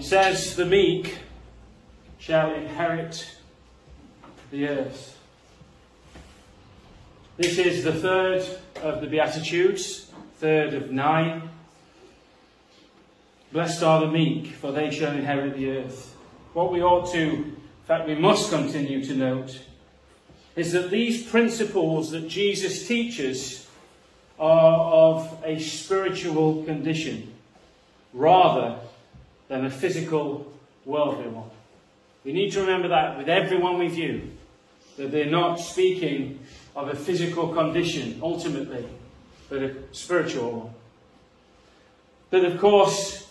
It says, The meek shall inherit the earth. This is the third of the Beatitudes, third of nine. Blessed are the meek, for they shall inherit the earth. What we ought to, in fact, we must continue to note, is that these principles that Jesus teaches are of a spiritual condition rather than a physical, worldly one. We need to remember that with everyone we view, that they're not speaking of a physical condition ultimately, but a spiritual one. But of course,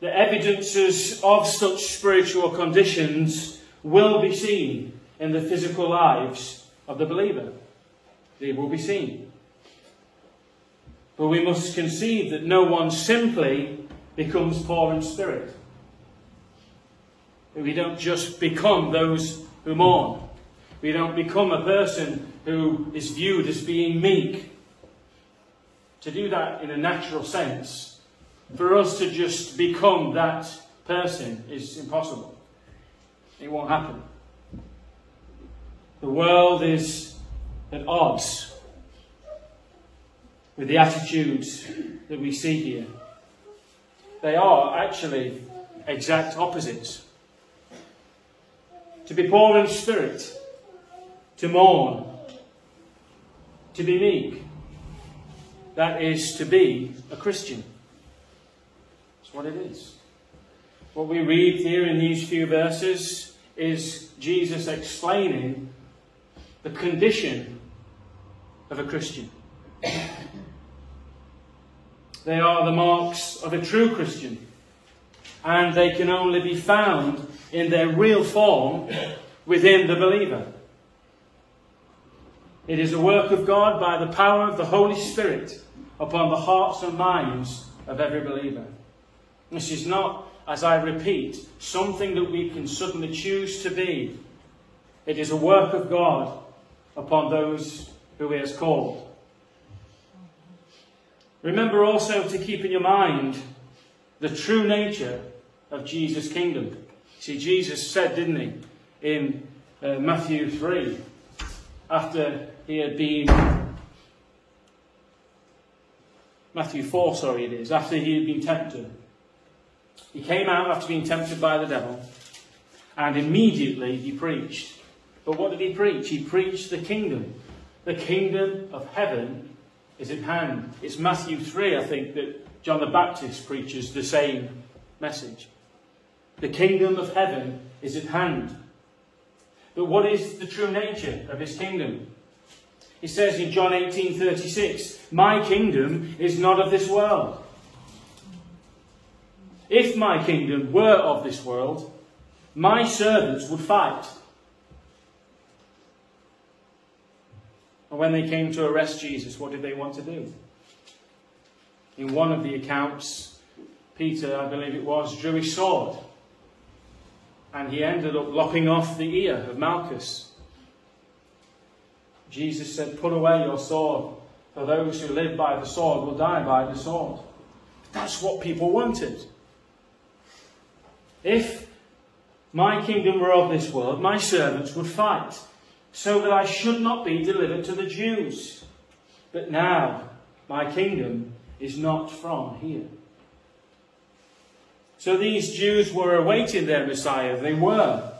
the evidences of such spiritual conditions will be seen in the physical lives of the believer. They will be seen. But we must concede that no one simply becomes poor in spirit. We don't just become those who mourn. We don't become a person who is viewed as being meek. To do that in a natural sense for us to just become that person is impossible. It won't happen. The world is at odds with the attitudes that we see here. They are actually exact opposites. To be poor in spirit, to mourn, to be meek, that is to be a Christian. That's what it is. What we read here in these few verses is Jesus explaining the condition of a Christian. They are the marks of a true Christian, and they can only be found in their real form within the believer. It is a work of God by the power of the Holy Spirit upon the hearts and minds of every believer. This is not, as I repeat, something that we can suddenly choose to be. It is a work of God upon those who He has called. Remember also to keep in your mind the true nature of Jesus' kingdom. See, Jesus said, didn't he, in uh, Matthew 3, after he had been. Matthew 4, sorry, it is, after he had been tempted. He came out after being tempted by the devil, and immediately he preached. But what did he preach? He preached the kingdom. The kingdom of heaven is at hand. It's Matthew 3, I think, that John the Baptist preaches the same message. The kingdom of heaven is at hand. But what is the true nature of his kingdom? He says in John 18:36, "My kingdom is not of this world." If my kingdom were of this world, my servants would fight. And when they came to arrest Jesus, what did they want to do? In one of the accounts, Peter, I believe it was, drew his sword. And he ended up lopping off the ear of Malchus. Jesus said, Put away your sword, for those who live by the sword will die by the sword. That's what people wanted. If my kingdom were of this world, my servants would fight, so that I should not be delivered to the Jews. But now my kingdom is not from here. So these Jews were awaiting their Messiah. They were.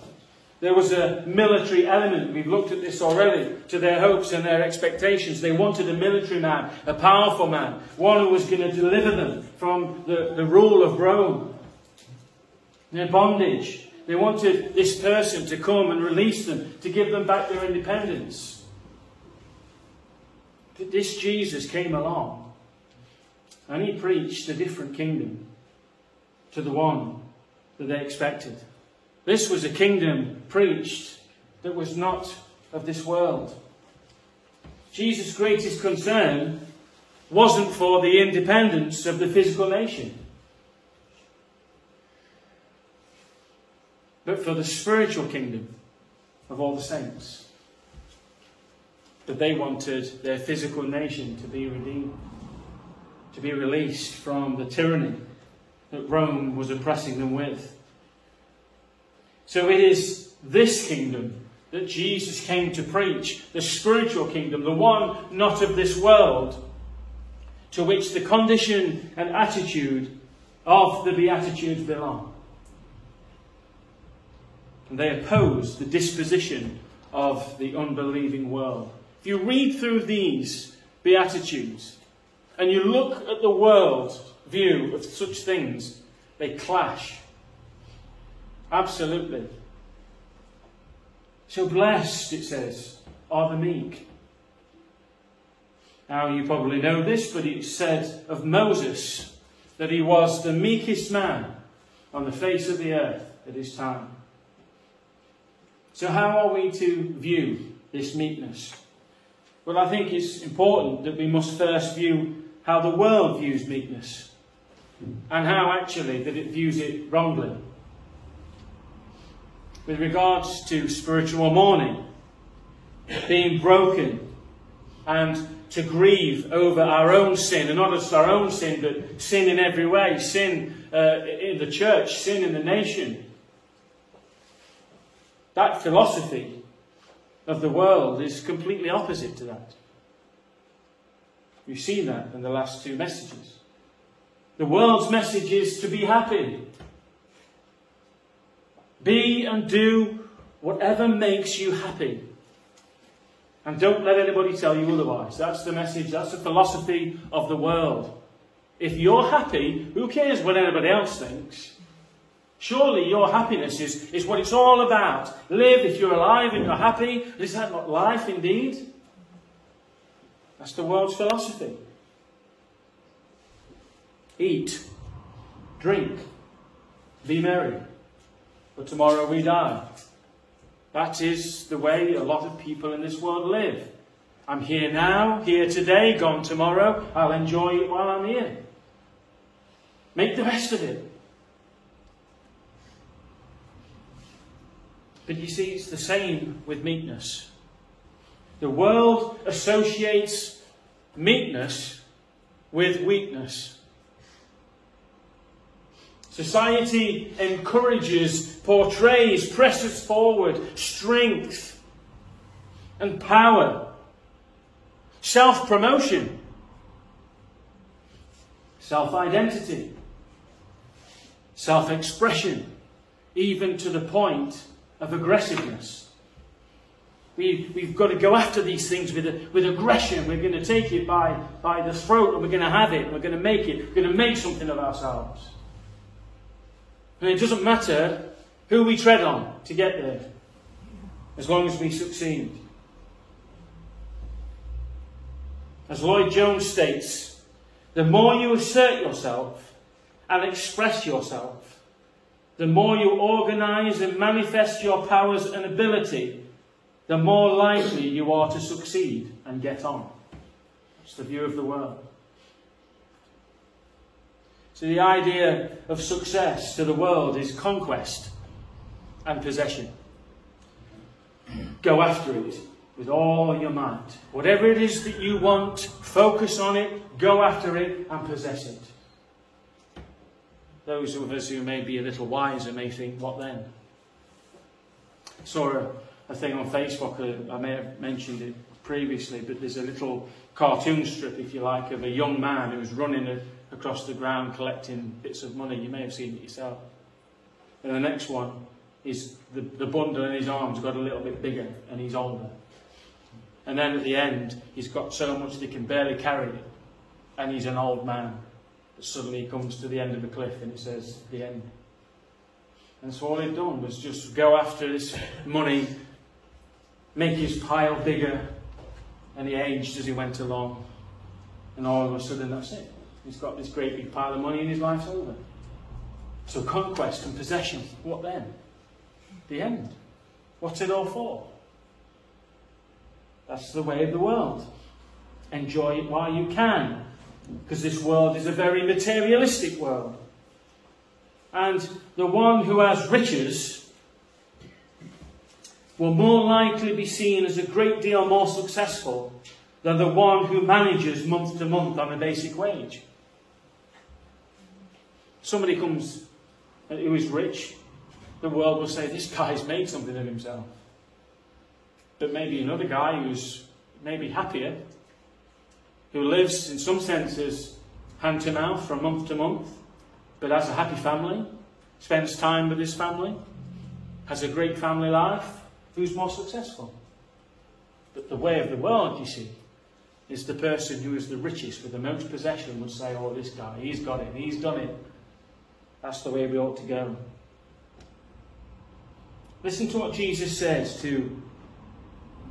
There was a military element, we've looked at this already, to their hopes and their expectations. They wanted a military man, a powerful man, one who was going to deliver them from the, the rule of Rome their bondage. They wanted this person to come and release them, to give them back their independence. But this Jesus came along and he preached a different kingdom to the one that they expected. This was a kingdom preached that was not of this world. Jesus' greatest concern wasn't for the independence of the physical nation. But for the spiritual kingdom of all the saints. That they wanted their physical nation to be redeemed, to be released from the tyranny that Rome was oppressing them with. So it is this kingdom that Jesus came to preach, the spiritual kingdom, the one not of this world, to which the condition and attitude of the Beatitudes belong. And they oppose the disposition of the unbelieving world. If you read through these Beatitudes and you look at the world's view of such things, they clash. Absolutely. So blessed, it says, are the meek. Now, you probably know this, but it said of Moses that he was the meekest man on the face of the earth at his time. So, how are we to view this meekness? Well, I think it's important that we must first view how the world views meekness and how actually that it views it wrongly. With regards to spiritual mourning, being broken, and to grieve over our own sin, and not just our own sin, but sin in every way sin uh, in the church, sin in the nation. That philosophy of the world is completely opposite to that. We've seen that in the last two messages. The world's message is to be happy. Be and do whatever makes you happy. And don't let anybody tell you otherwise. That's the message, that's the philosophy of the world. If you're happy, who cares what anybody else thinks? Surely your happiness is, is what it's all about. Live if you're alive and you're happy. Is that not life indeed? That's the world's philosophy. Eat, drink, be merry, for tomorrow we die. That is the way a lot of people in this world live. I'm here now, here today, gone tomorrow. I'll enjoy it while I'm here. Make the best of it. But you see, it's the same with meekness. The world associates meekness with weakness. Society encourages, portrays, presses forward strength and power, self promotion, self identity, self expression, even to the point of aggressiveness. We, we've got to go after these things with, with aggression. We're going to take it by, by the throat and we're going to have it. We're going to make it. We're going to make something of ourselves. And it doesn't matter who we tread on to get there, as long as we succeed. As Lloyd Jones states, the more you assert yourself and express yourself, the more you organize and manifest your powers and ability, the more likely you are to succeed and get on. It's the view of the world. So the idea of success to the world is conquest and possession. Go after it with all your might. Whatever it is that you want, focus on it, go after it, and possess it. Those of us who may be a little wiser may think, what then? I saw a, a thing on Facebook, uh, I may have mentioned it previously, but there's a little cartoon strip, if you like, of a young man who's running a, across the ground collecting bits of money. You may have seen it yourself. And the next one is the, the bundle in his arms got a little bit bigger and he's older. And then at the end, he's got so much that he can barely carry it. And he's an old man suddenly he comes to the end of the cliff and it says the end. And so all he'd done was just go after this money, make his pile bigger, and he aged as he went along. And all of a sudden, that's it. He's got this great big pile of money and his life's over. So conquest and possession, what then? The end. What's it all for? That's the way of the world. Enjoy it while you can. Because this world is a very materialistic world. And the one who has riches will more likely be seen as a great deal more successful than the one who manages month to month on a basic wage. somebody comes uh, who is rich, the world will say, This guy's made something of himself. But maybe another guy who's maybe happier, who lives in some senses hand to mouth from month to month, but has a happy family, spends time with his family, has a great family life, who's more successful? But the way of the world, you see, is the person who is the richest with the most possession would say, Oh, this guy, he's got it, he's done it. That's the way we ought to go. Listen to what Jesus says to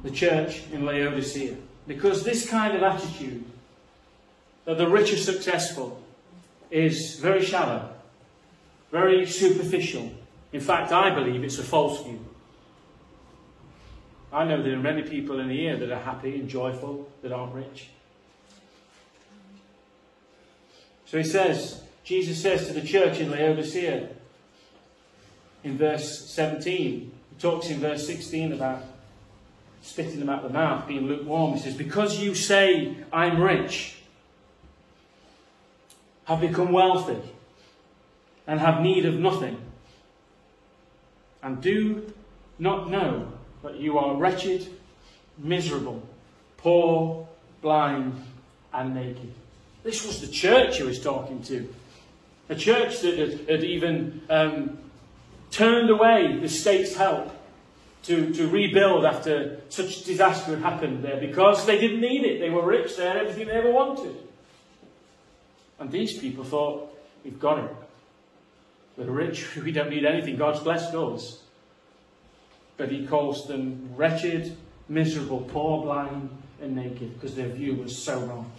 the church in Laodicea. Because this kind of attitude, that the rich are successful, is very shallow, very superficial. In fact, I believe it's a false view. I know there are many people in here that are happy and joyful that aren't rich. So he says, Jesus says to the church in Laodicea in verse 17, he talks in verse 16 about spitting them out of the mouth, being lukewarm. He says, Because you say, I'm rich, have become wealthy, and have need of nothing, and do not know that you are wretched, miserable, poor, blind, and naked. This was the church he was talking to. A church that had, had even um, turned away the state's help to, to rebuild after such disaster had happened there because they didn't need it. They were rich, they had everything they ever wanted. And these people thought, we've got it. We're rich, we don't need anything. God's blessed us but he calls them wretched, miserable, poor, blind, and naked because their view was so wrong.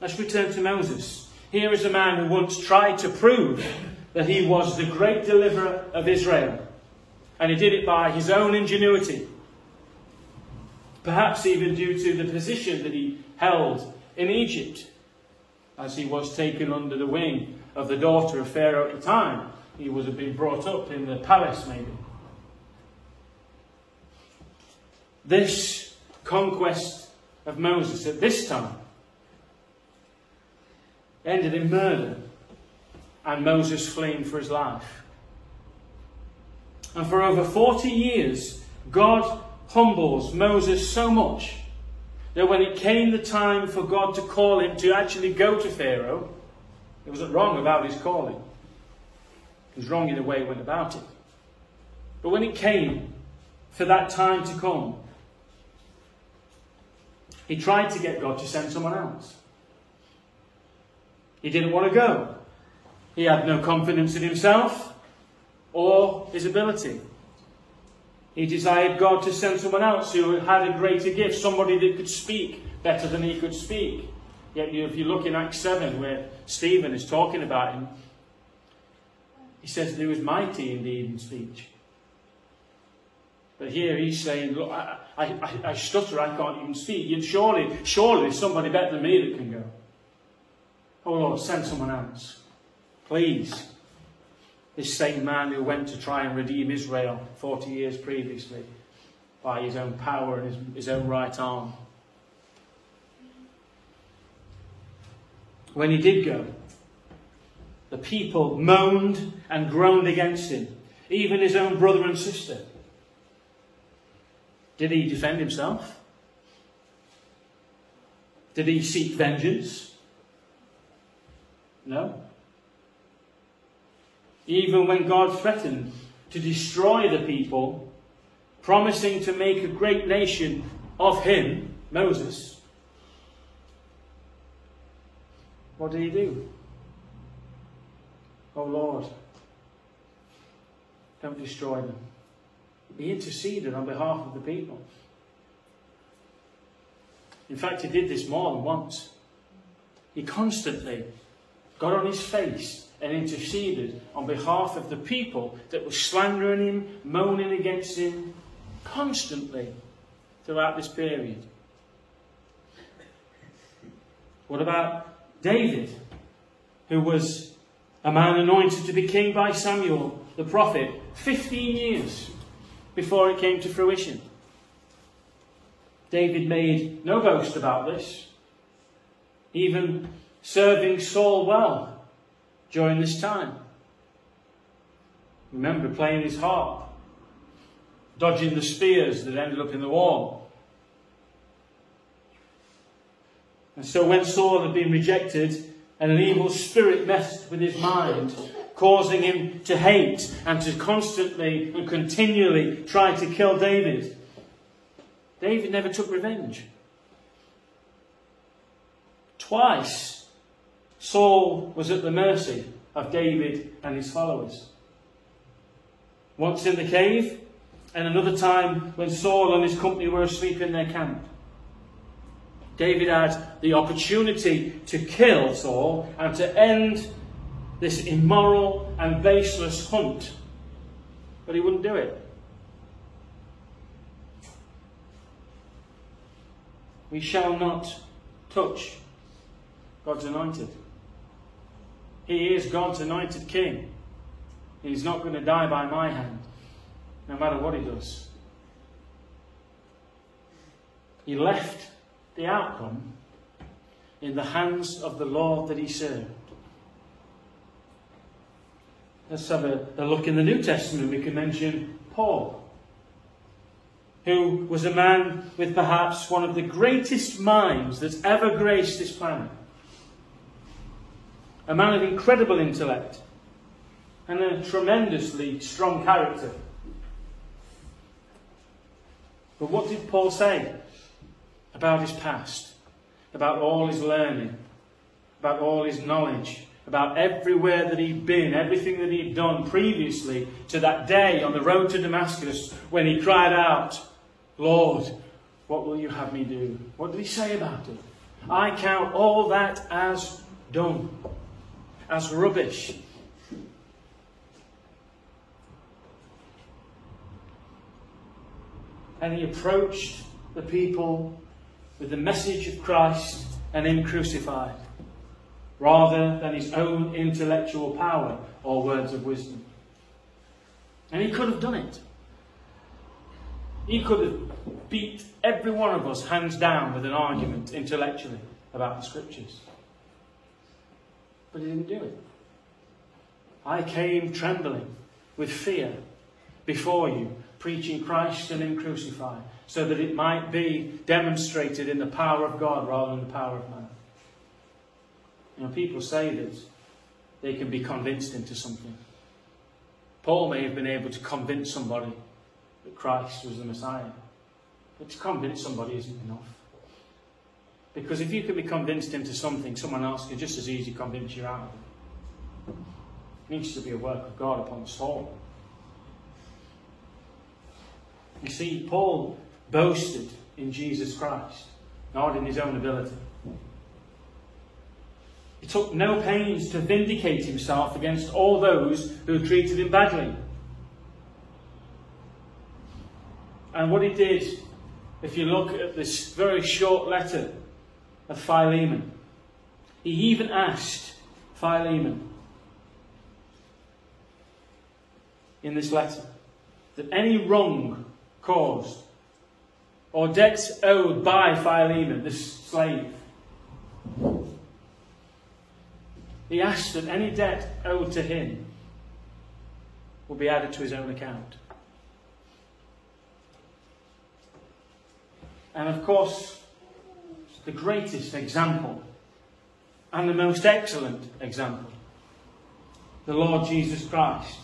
Let's return to Moses. Here is a man who once tried to prove that he was the great deliverer of Israel, and he did it by his own ingenuity. Perhaps even due to the position that he held in Egypt, as he was taken under the wing of the daughter of Pharaoh at the time. He was being brought up in the palace, maybe. this conquest of Moses at this time ended in murder and Moses fleeing for his life. And for over 40 years, God humbles Moses so much that when it came the time for God to call him to actually go to Pharaoh, it wasn't wrong about his calling. It was wrong in the way he went about it. But when it came for that time to come, he tried to get God to send someone else. He didn't want to go. He had no confidence in himself or his ability. He desired God to send someone else who had a greater gift, somebody that could speak better than he could speak. Yet, if you look in Acts 7, where Stephen is talking about him, he says that he was mighty indeed in speech. But here he's saying, Look, I, I, I, stutter, I can't even speak. Surely, surely there's somebody better than me that can go. Oh Lord, send someone else. Please. This same man who went to try and redeem Israel 40 years previously by his own power and his, his own right arm. When he did go, the people moaned and groaned against him, even his own brother and sister. Did he defend himself? Did he seek vengeance? No. Even when God threatened to destroy the people, promising to make a great nation of him, Moses, what did he do? Oh Lord, don't destroy them. He interceded on behalf of the people. In fact, he did this more than once. He constantly got on his face and interceded on behalf of the people that were slandering him, moaning against him, constantly throughout this period. What about David, who was a man anointed to be king by Samuel, the prophet, 15 years before it came to fruition. David made no boast about this, even serving Saul well during this time. Remember playing his harp, dodging the spears that ended up in the wall. And so when Saul had been rejected and an evil spirit messed with his mind, causing him to hate and to constantly and continually try to kill David, David never took revenge. Twice, Saul was at the mercy of David and his followers. Once in the cave, and another time when Saul and his company were asleep in their camp. David had the opportunity to kill Saul and to end this immoral and baseless hunt, but he wouldn't do it. We shall not touch God's anointed. He is God's anointed king. He's not going to die by my hand, no matter what he does. He left the outcome in the hands of the Lord that he served. Let's have a, a look in the New Testament. We can mention Paul, who was a man with perhaps one of the greatest minds that's ever graced this planet. A man of incredible intellect and a tremendously strong character. But what did Paul say about his past, about all his learning, about all his knowledge, about everywhere that he'd been, everything that he'd done previously to that day on the road to Damascus when he cried out, Lord, what will you have me do? What did he say about it? I count all that as done, as rubbish. And he approached the people with the message of Christ and Him crucified rather than his own intellectual power or words of wisdom. And he could have done it. He could have beat every one of us hands down with an argument intellectually about the scriptures. But he didn't do it. I came trembling with fear before you, preaching Christ and Him crucified, so that it might be demonstrated in the power of God rather than the power of man. You know, people say that they can be convinced into something. Paul may have been able to convince somebody that Christ was the Messiah. But to convince somebody isn't enough. Because if you can be convinced into something, someone else can just as easily convince you out of it. It needs to be a work of God upon the soul. You see, Paul boasted in Jesus Christ, not in his own ability. He took no pains to vindicate himself against all those who treated him badly. And what he did, if you look at this very short letter of Philemon, he even asked Philemon in this letter that any wrong caused or debts owed by Philemon, this slave, he asked that any debt owed to him will be added to his own account. And of course, the greatest example and the most excellent example, the Lord Jesus Christ,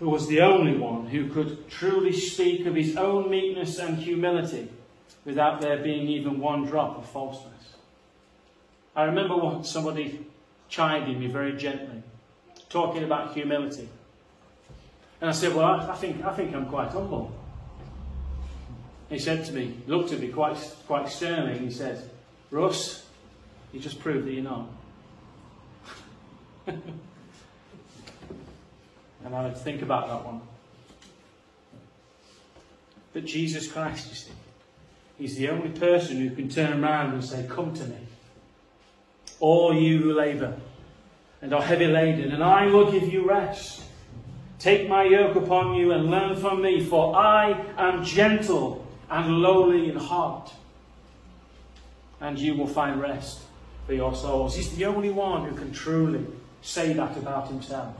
who was the only one who could truly speak of his own meekness and humility without there being even one drop of falseness. I remember what somebody chiding me very gently, talking about humility. And I said, Well, I think, I think I'm quite humble. He said to me, looked at me quite, quite sternly, and he said, Russ, you just proved that you're not. and I to think about that one. But Jesus Christ, you see, He's the only person who can turn around and say, Come to me all you who labour and are heavy laden, and I will give you rest. Take my yoke upon you and learn from me, for I am gentle and lowly in heart, and you will find rest for your souls. He's the only one who can truly say that about himself.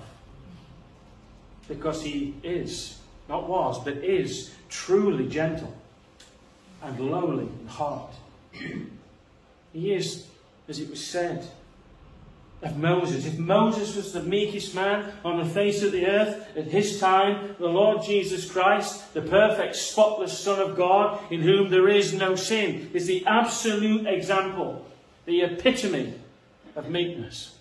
Because he is, not was, but is truly gentle and lowly in heart. He is, as it was said, of Moses. If Moses was the meekest man on the face of the earth at his time, the Lord Jesus Christ, the perfect, spotless Son of God, in whom there is no sin, is the absolute example, the epitome of meekness.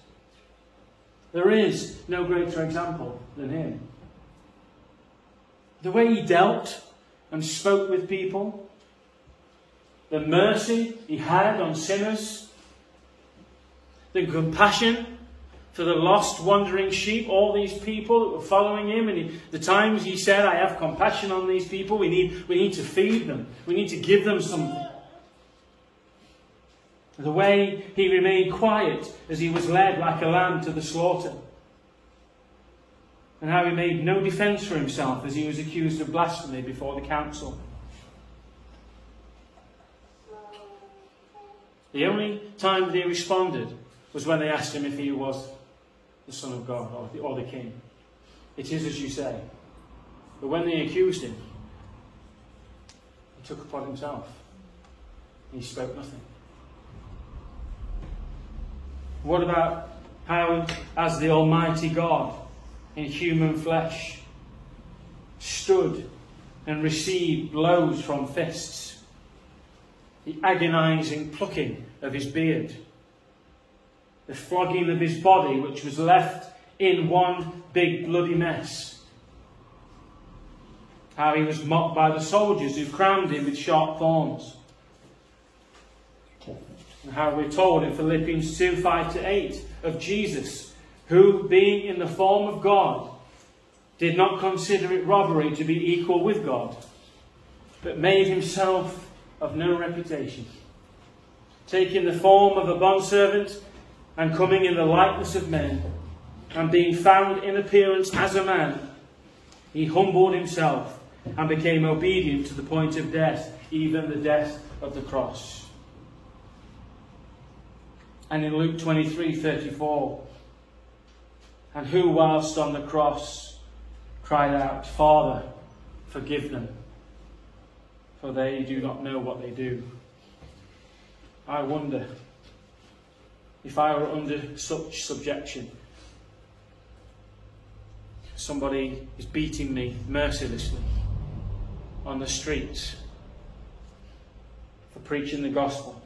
There is no greater example than him. The way he dealt and spoke with people, the mercy he had on sinners, the compassion for the lost, wandering sheep, all these people that were following him, and he, the times he said, I have compassion on these people, we need, we need to feed them, we need to give them something. The way he remained quiet as he was led like a lamb to the slaughter. And how he made no defence for himself as he was accused of blasphemy before the council. The only time that he responded was when they asked him if he was the Son of God or the, or the King. It is as you say. But when they accused him, he took upon himself. He spoke nothing. What about how, as the Almighty God in human flesh, stood and received blows from fists, the agonizing plucking of his beard? The flogging of his body, which was left in one big bloody mess. How he was mocked by the soldiers who crowned him with sharp thorns. And how we're told in Philippians 2 5 to 8 of Jesus, who, being in the form of God, did not consider it robbery to be equal with God, but made himself of no reputation, taking the form of a bondservant and coming in the likeness of men, and being found in appearance as a man, he humbled himself and became obedient to the point of death, even the death of the cross. And in Luke 23 34, and who, whilst on the cross, cried out, Father, forgive them, for they do not know what they do. I wonder if I were under such subjection. Somebody is beating me mercilessly on the streets for preaching the gospel.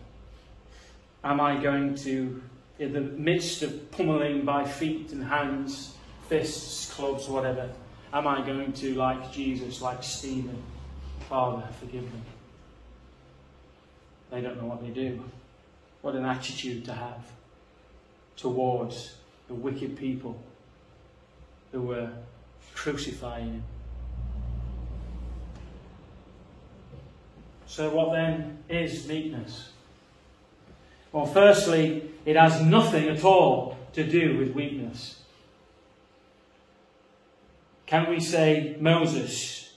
Am I going to, in the midst of pummeling by feet and hands, fists, clubs, whatever, am I going to, like Jesus, like Stephen, Father, forgive them? They don't know what they do. What an attitude to have towards the wicked people who were crucifying him. So, what then is meekness? Well, firstly, it has nothing at all to do with weakness. Can we say Moses,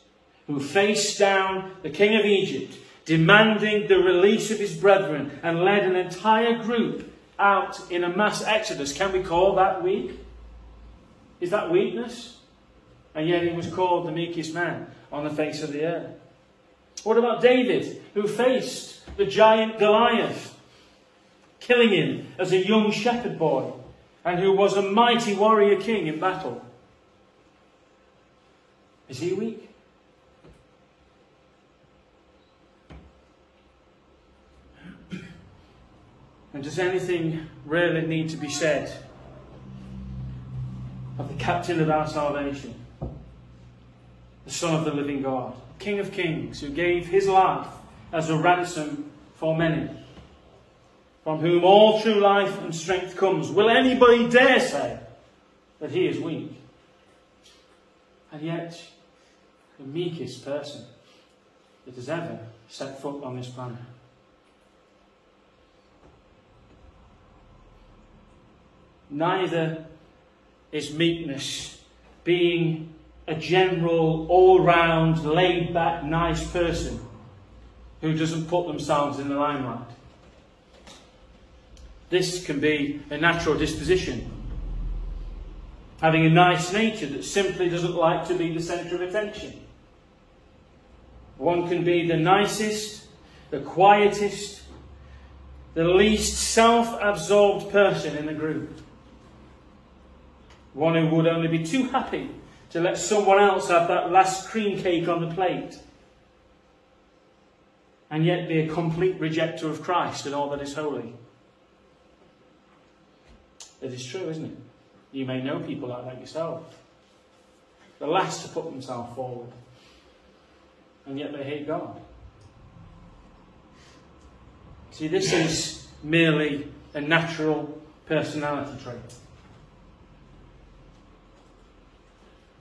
who faced down the king of Egypt, demanding the release of his brethren, and led an entire group out in a mass exodus, can we call that weak? Is that weakness? And yet he was called the meekest man on the face of the earth. What about David, who faced the giant Goliath, killing him as a young shepherd boy, and who was a mighty warrior king in battle? Is he weak? And does anything really need to be said of the captain of our salvation, the Son of the living God, King of kings, who gave his life as a ransom for many, from whom all true life and strength comes? Will anybody dare say that he is weak? And yet, the meekest person that has ever set foot on this planet. Neither is meekness being a general, all round, laid back, nice person who doesn't put themselves in the limelight. This can be a natural disposition. having a nice nature that simply doesn't like to be the centre of attention. One can be the nicest, the quietest, the least self absorbed person in the group. One who would only be too happy to let someone else have that last cream cake on the plate. And yet be a complete rejecter of Christ and all that is holy. It is true, isn't it? You may know people like that yourself. The last to put themselves forward. And yet they hate God. See, this is merely a natural personality trait.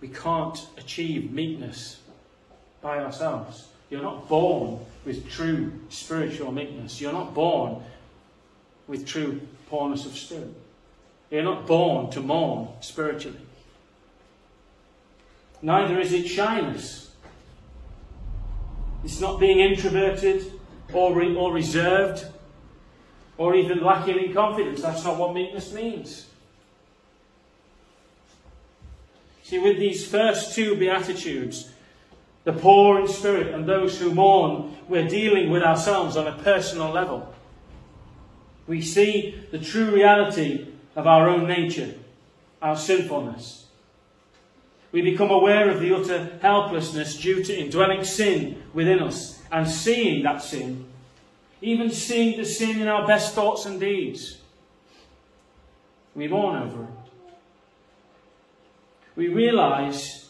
We can't achieve meekness by ourselves. You're not born with true spiritual meekness. You're not born with true poorness of spirit. You're not born to mourn spiritually. Neither is it shyness. It's not being introverted or, re- or reserved or even lacking in confidence. That's not what meekness means. See, with these first two Beatitudes, the poor in spirit and those who mourn, we're dealing with ourselves on a personal level. We see the true reality of our own nature, our sinfulness. We become aware of the utter helplessness due to indwelling sin within us and seeing that sin, even seeing the sin in our best thoughts and deeds. We mourn over it. We realize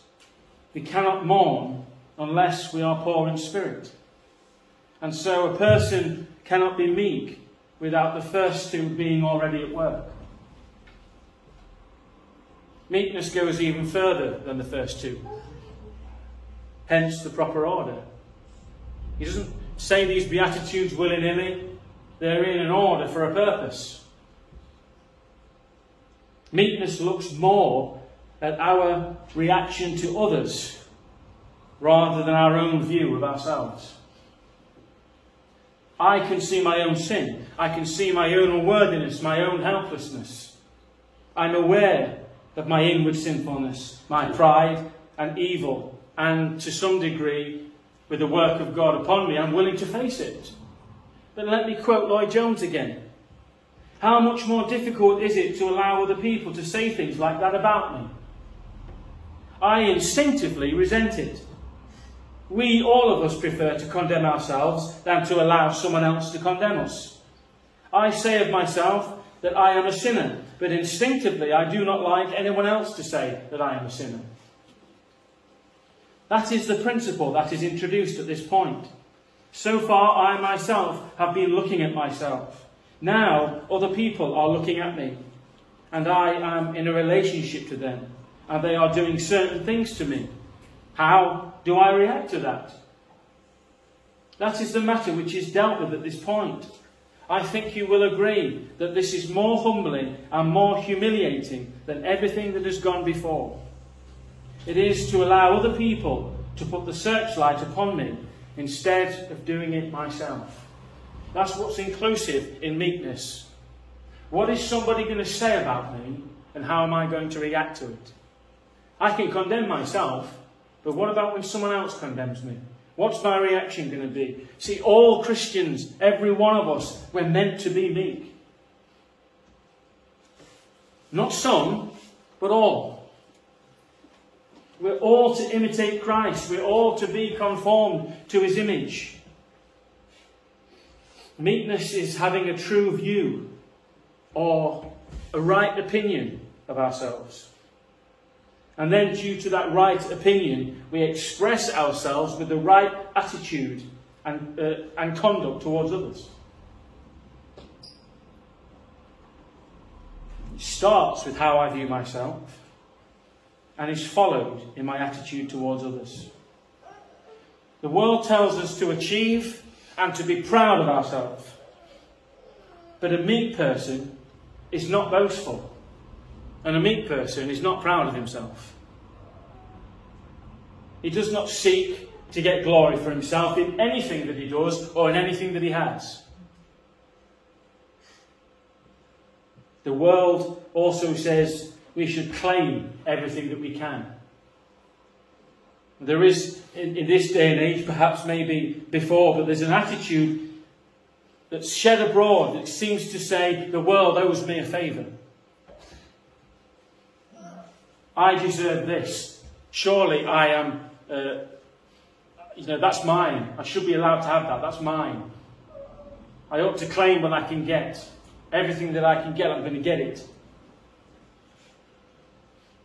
we cannot mourn unless we are poor in spirit. And so a person cannot be meek without the first two being already at work. Meekness goes even further than the first two. Hence the proper order. He doesn't say these Beatitudes willy nilly, they're in an order for a purpose. Meekness looks more at our reaction to others rather than our own view of ourselves. I can see my own sin. I can see my own unworthiness, my own helplessness. I'm aware of my inward sinfulness, my pride and evil, and to some degree, with the work of God upon me, I'm willing to face it. But let me quote Lloyd Jones again. How much more difficult is it to allow other people to say things like that about me? I instinctively resent it. We, all of us, prefer to condemn ourselves than to allow someone else to condemn us. I say of myself that I am a sinner, but instinctively I do not like anyone else to say that I am a sinner. That is the principle that is introduced at this point. So far, I myself have been looking at myself. Now, other people are looking at me, and I am in a relationship to them, and they are doing certain things to me. How do I react to that? That is the matter which is dealt with at this point. I think you will agree that this is more humbling and more humiliating than everything that has gone before. It is to allow other people to put the searchlight upon me instead of doing it myself. That's what's inclusive in meekness. What is somebody going to say about me and how am I going to react to it? I can condemn myself, but what about when someone else condemns me? What's my reaction going to be? See, all Christians, every one of us, we're meant to be meek. Not some, but all. We're all to imitate Christ. We're all to be conformed to his image. Meekness is having a true view or a right opinion of ourselves. And then, due to that right opinion, we express ourselves with the right attitude and, uh, and conduct towards others. It starts with how I view myself and is followed in my attitude towards others. The world tells us to achieve and to be proud of ourselves. But a meek person is not boastful. And a meek person is not proud of himself. He does not seek to get glory for himself in anything that he does or in anything that he has. The world also says we should claim everything that we can. There is, in, in this day and age, perhaps maybe before, but there's an attitude that's shed abroad that seems to say the world owes me a favour. I deserve this. Surely I am, uh, you know, that's mine. I should be allowed to have that. That's mine. I ought to claim what I can get. Everything that I can get, I'm going to get it.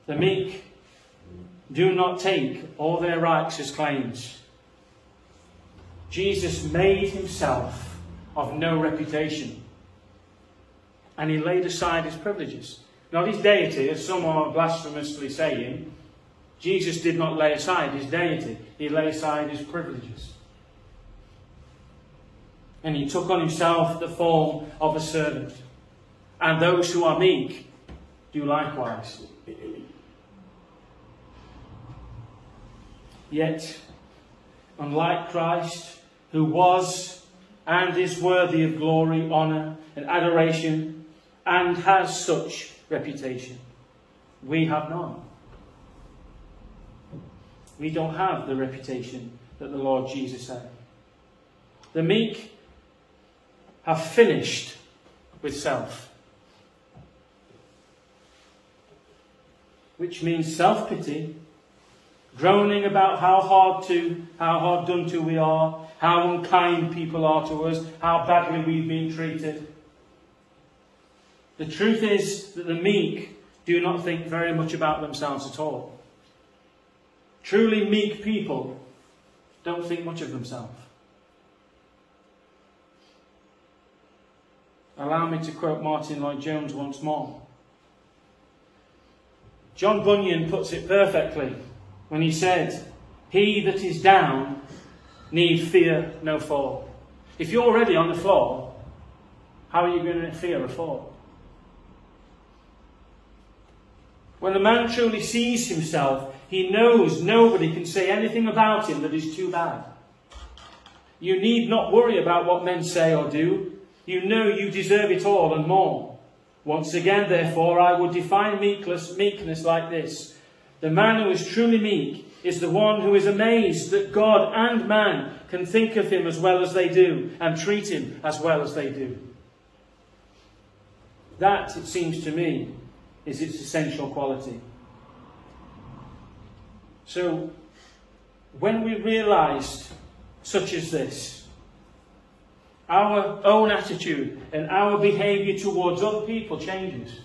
The meek do not take all their rights as claims. Jesus made himself of no reputation. And he laid aside his privileges. Not his deity, as some are blasphemously saying. Jesus did not lay aside his deity, he laid aside his privileges. And he took on himself the form of a servant. And those who are meek do likewise. Yet, unlike Christ, who was and is worthy of glory, honour, and adoration, and has such reputation, we have none. We don't have the reputation that the Lord Jesus had. The meek have finished with self. Which means self pity groaning about how hard to, how hard done to we are, how unkind people are to us, how badly we've been treated. The truth is that the meek do not think very much about themselves at all. Truly meek people don't think much of themselves. Allow me to quote Martyn Lloyd-Jones once more. John Bunyan puts it perfectly when he said, He that is down need fear no fall. If you're already on the floor, how are you going to fear a fall? When a man truly sees himself, he knows nobody can say anything about him that is too bad. You need not worry about what men say or do. You know you deserve it all and more. Once again, therefore, I would define meekness, meekness like this the man who is truly meek is the one who is amazed that God and man can think of him as well as they do and treat him as well as they do. That, it seems to me, is its essential quality. So, when we realized such as this, our own attitude and our behavior towards other people changes.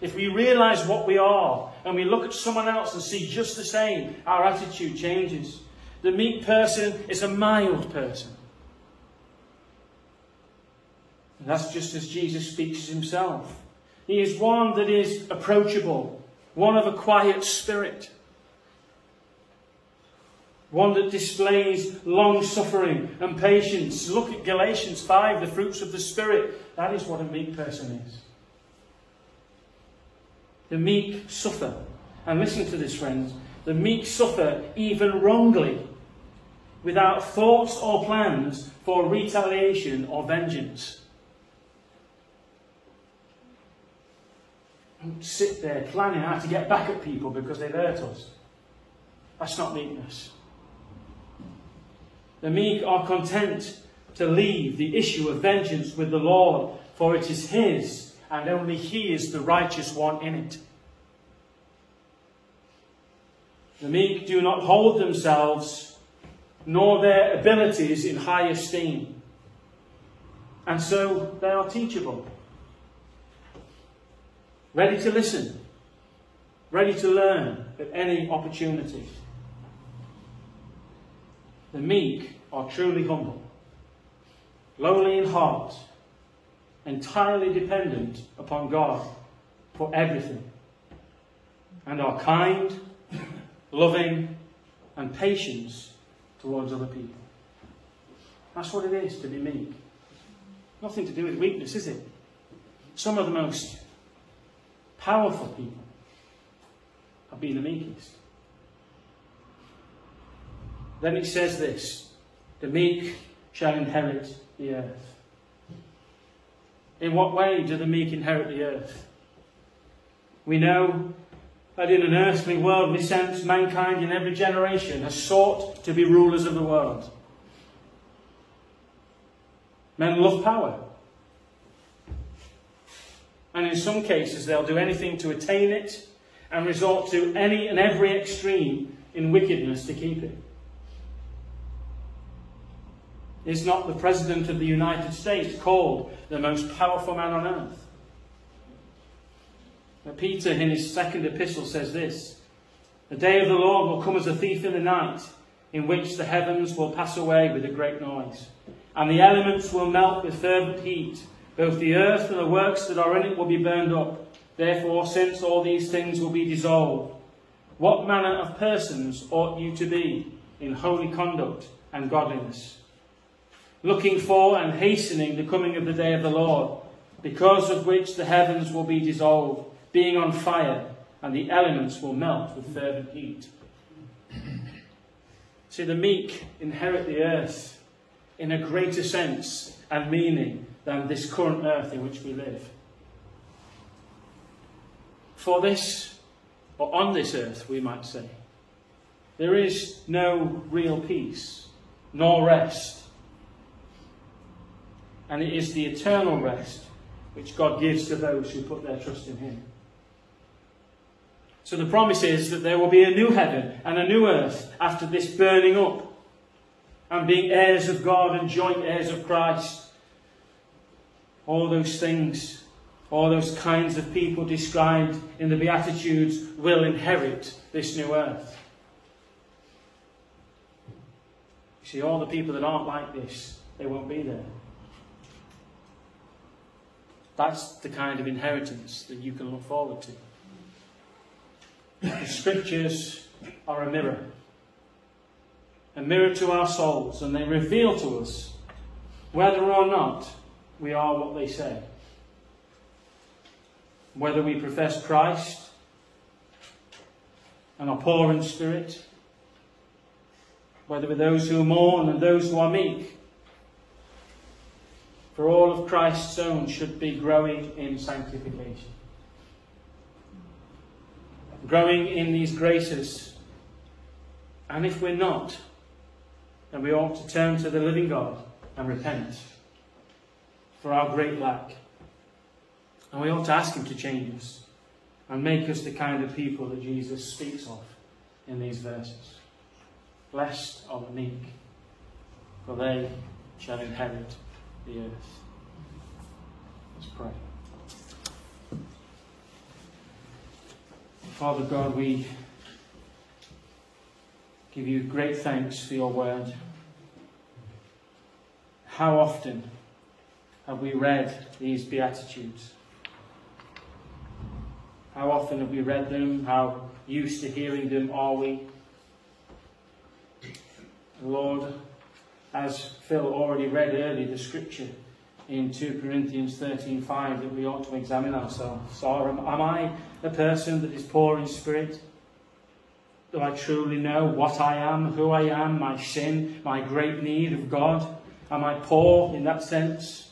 If we realize what we are and we look at someone else and see just the same, our attitude changes. The meek person is a mild person. And that's just as Jesus speaks himself. He is one that is approachable, one of a quiet spirit, one that displays long suffering and patience. Look at Galatians 5, the fruits of the Spirit. That is what a meek person is. The meek suffer. And listen to this, friends. The meek suffer even wrongly, without thoughts or plans for retaliation or vengeance. Sit there planning how to get back at people because they've hurt us. That's not meekness. The meek are content to leave the issue of vengeance with the Lord, for it is His and only He is the righteous one in it. The meek do not hold themselves nor their abilities in high esteem, and so they are teachable, ready to listen, ready to learn at any opportunity. The meek are truly humble, lowly in heart entirely dependent upon God for everything, and are kind, loving, and patient towards other people. That's what it is to be meek. Nothing to do with weakness, is it? Some of the most powerful people have been the meekest. Then it says this the meek shall inherit the earth. In what way do the meek inherit the earth? We know that in an earthly, worldly sense, mankind in every generation has sought to be rulers of the world. Men love power. And in some cases, they'll do anything to attain it and resort to any and every extreme in wickedness to keep it. Is not the President of the United States called the most powerful man on earth? But Peter, in his second epistle, says this The day of the Lord will come as a thief in the night, in which the heavens will pass away with a great noise, and the elements will melt with fervent heat. Both the earth and the works that are in it will be burned up. Therefore, since all these things will be dissolved, what manner of persons ought you to be in holy conduct and godliness? Looking for and hastening the coming of the day of the Lord, because of which the heavens will be dissolved being on fire, and the elements will melt with fervent heat. See, the meek inherit the earth in a greater sense and meaning than this current earth in which we live. For this, or on this earth, we might say, there is no real peace, nor rest. And it is the eternal rest which God gives to those who put their trust in Him. So the promise is that there will be a new heaven and a new earth after this burning up and being heirs of God and joint heirs of Christ. All those things, all those kinds of people described in the Beatitudes will inherit this new earth. You see, all the people that aren't like this, they won't be there. That's the kind of inheritance that you can look forward to. The scriptures are a mirror. A mirror to our souls, and they reveal to us whether or not we are what they say. Whether we profess Christ and are poor in spirit, whether we're those who mourn and those who are meek. For all of Christ's own should be growing in sanctification growing in these graces. And if we're not, then we ought to turn to the living God and repent for our great lack. And we ought to ask Him to change us and make us the kind of people that Jesus speaks of in these verses. Blessed are the meek, for they shall inherit the earth. Let's pray. Father God, we give you great thanks for your word. How often have we read these Beatitudes? How often have we read them? How used to hearing them are we? Lord, as Phil already read earlier, the scripture in 2 Corinthians 13:5 that we ought to examine ourselves. So am, am I a person that is poor in spirit? Do I truly know what I am, who I am, my sin, my great need of God? Am I poor in that sense?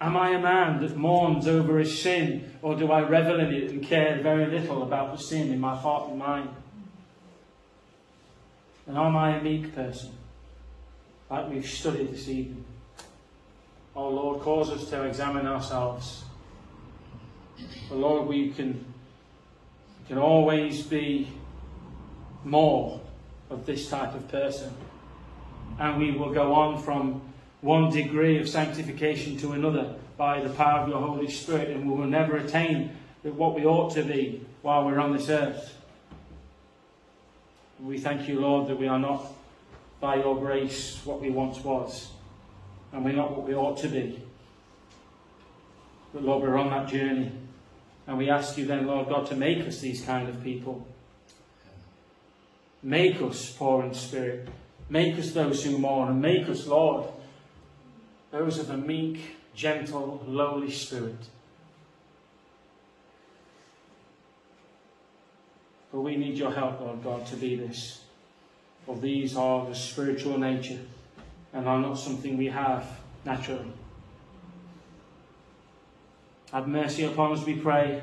Am I a man that mourns over his sin, or do I revel in it and care very little about the sin in my heart and mind? And am I a meek person, like we've studied this evening? Oh Lord, cause us to examine ourselves. But Lord, we can, can always be more of this type of person. And we will go on from one degree of sanctification to another by the power of your Holy Spirit, and we will never attain what we ought to be while we're on this earth. We thank you, Lord, that we are not by your grace what we once was and we're not what we ought to be. But Lord, we're on that journey. And we ask you then, Lord God, to make us these kind of people. Make us poor in spirit. Make us those who mourn. And make us, Lord, those of a meek, gentle, lowly spirit. But we need your help, Lord God, to be this. For these are the spiritual nature and are not something we have naturally. Have mercy upon us, we pray,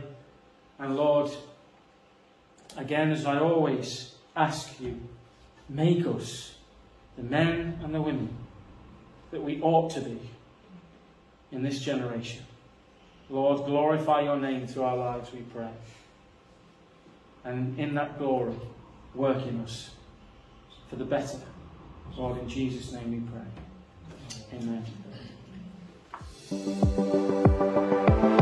And Lord, again, as I always ask you, make us the men and the women that we ought to be in this generation. Lord, glorify your name through our lives, we pray. And in that glory, work in us for the better. Lord, in Jesus' name we pray. Amen.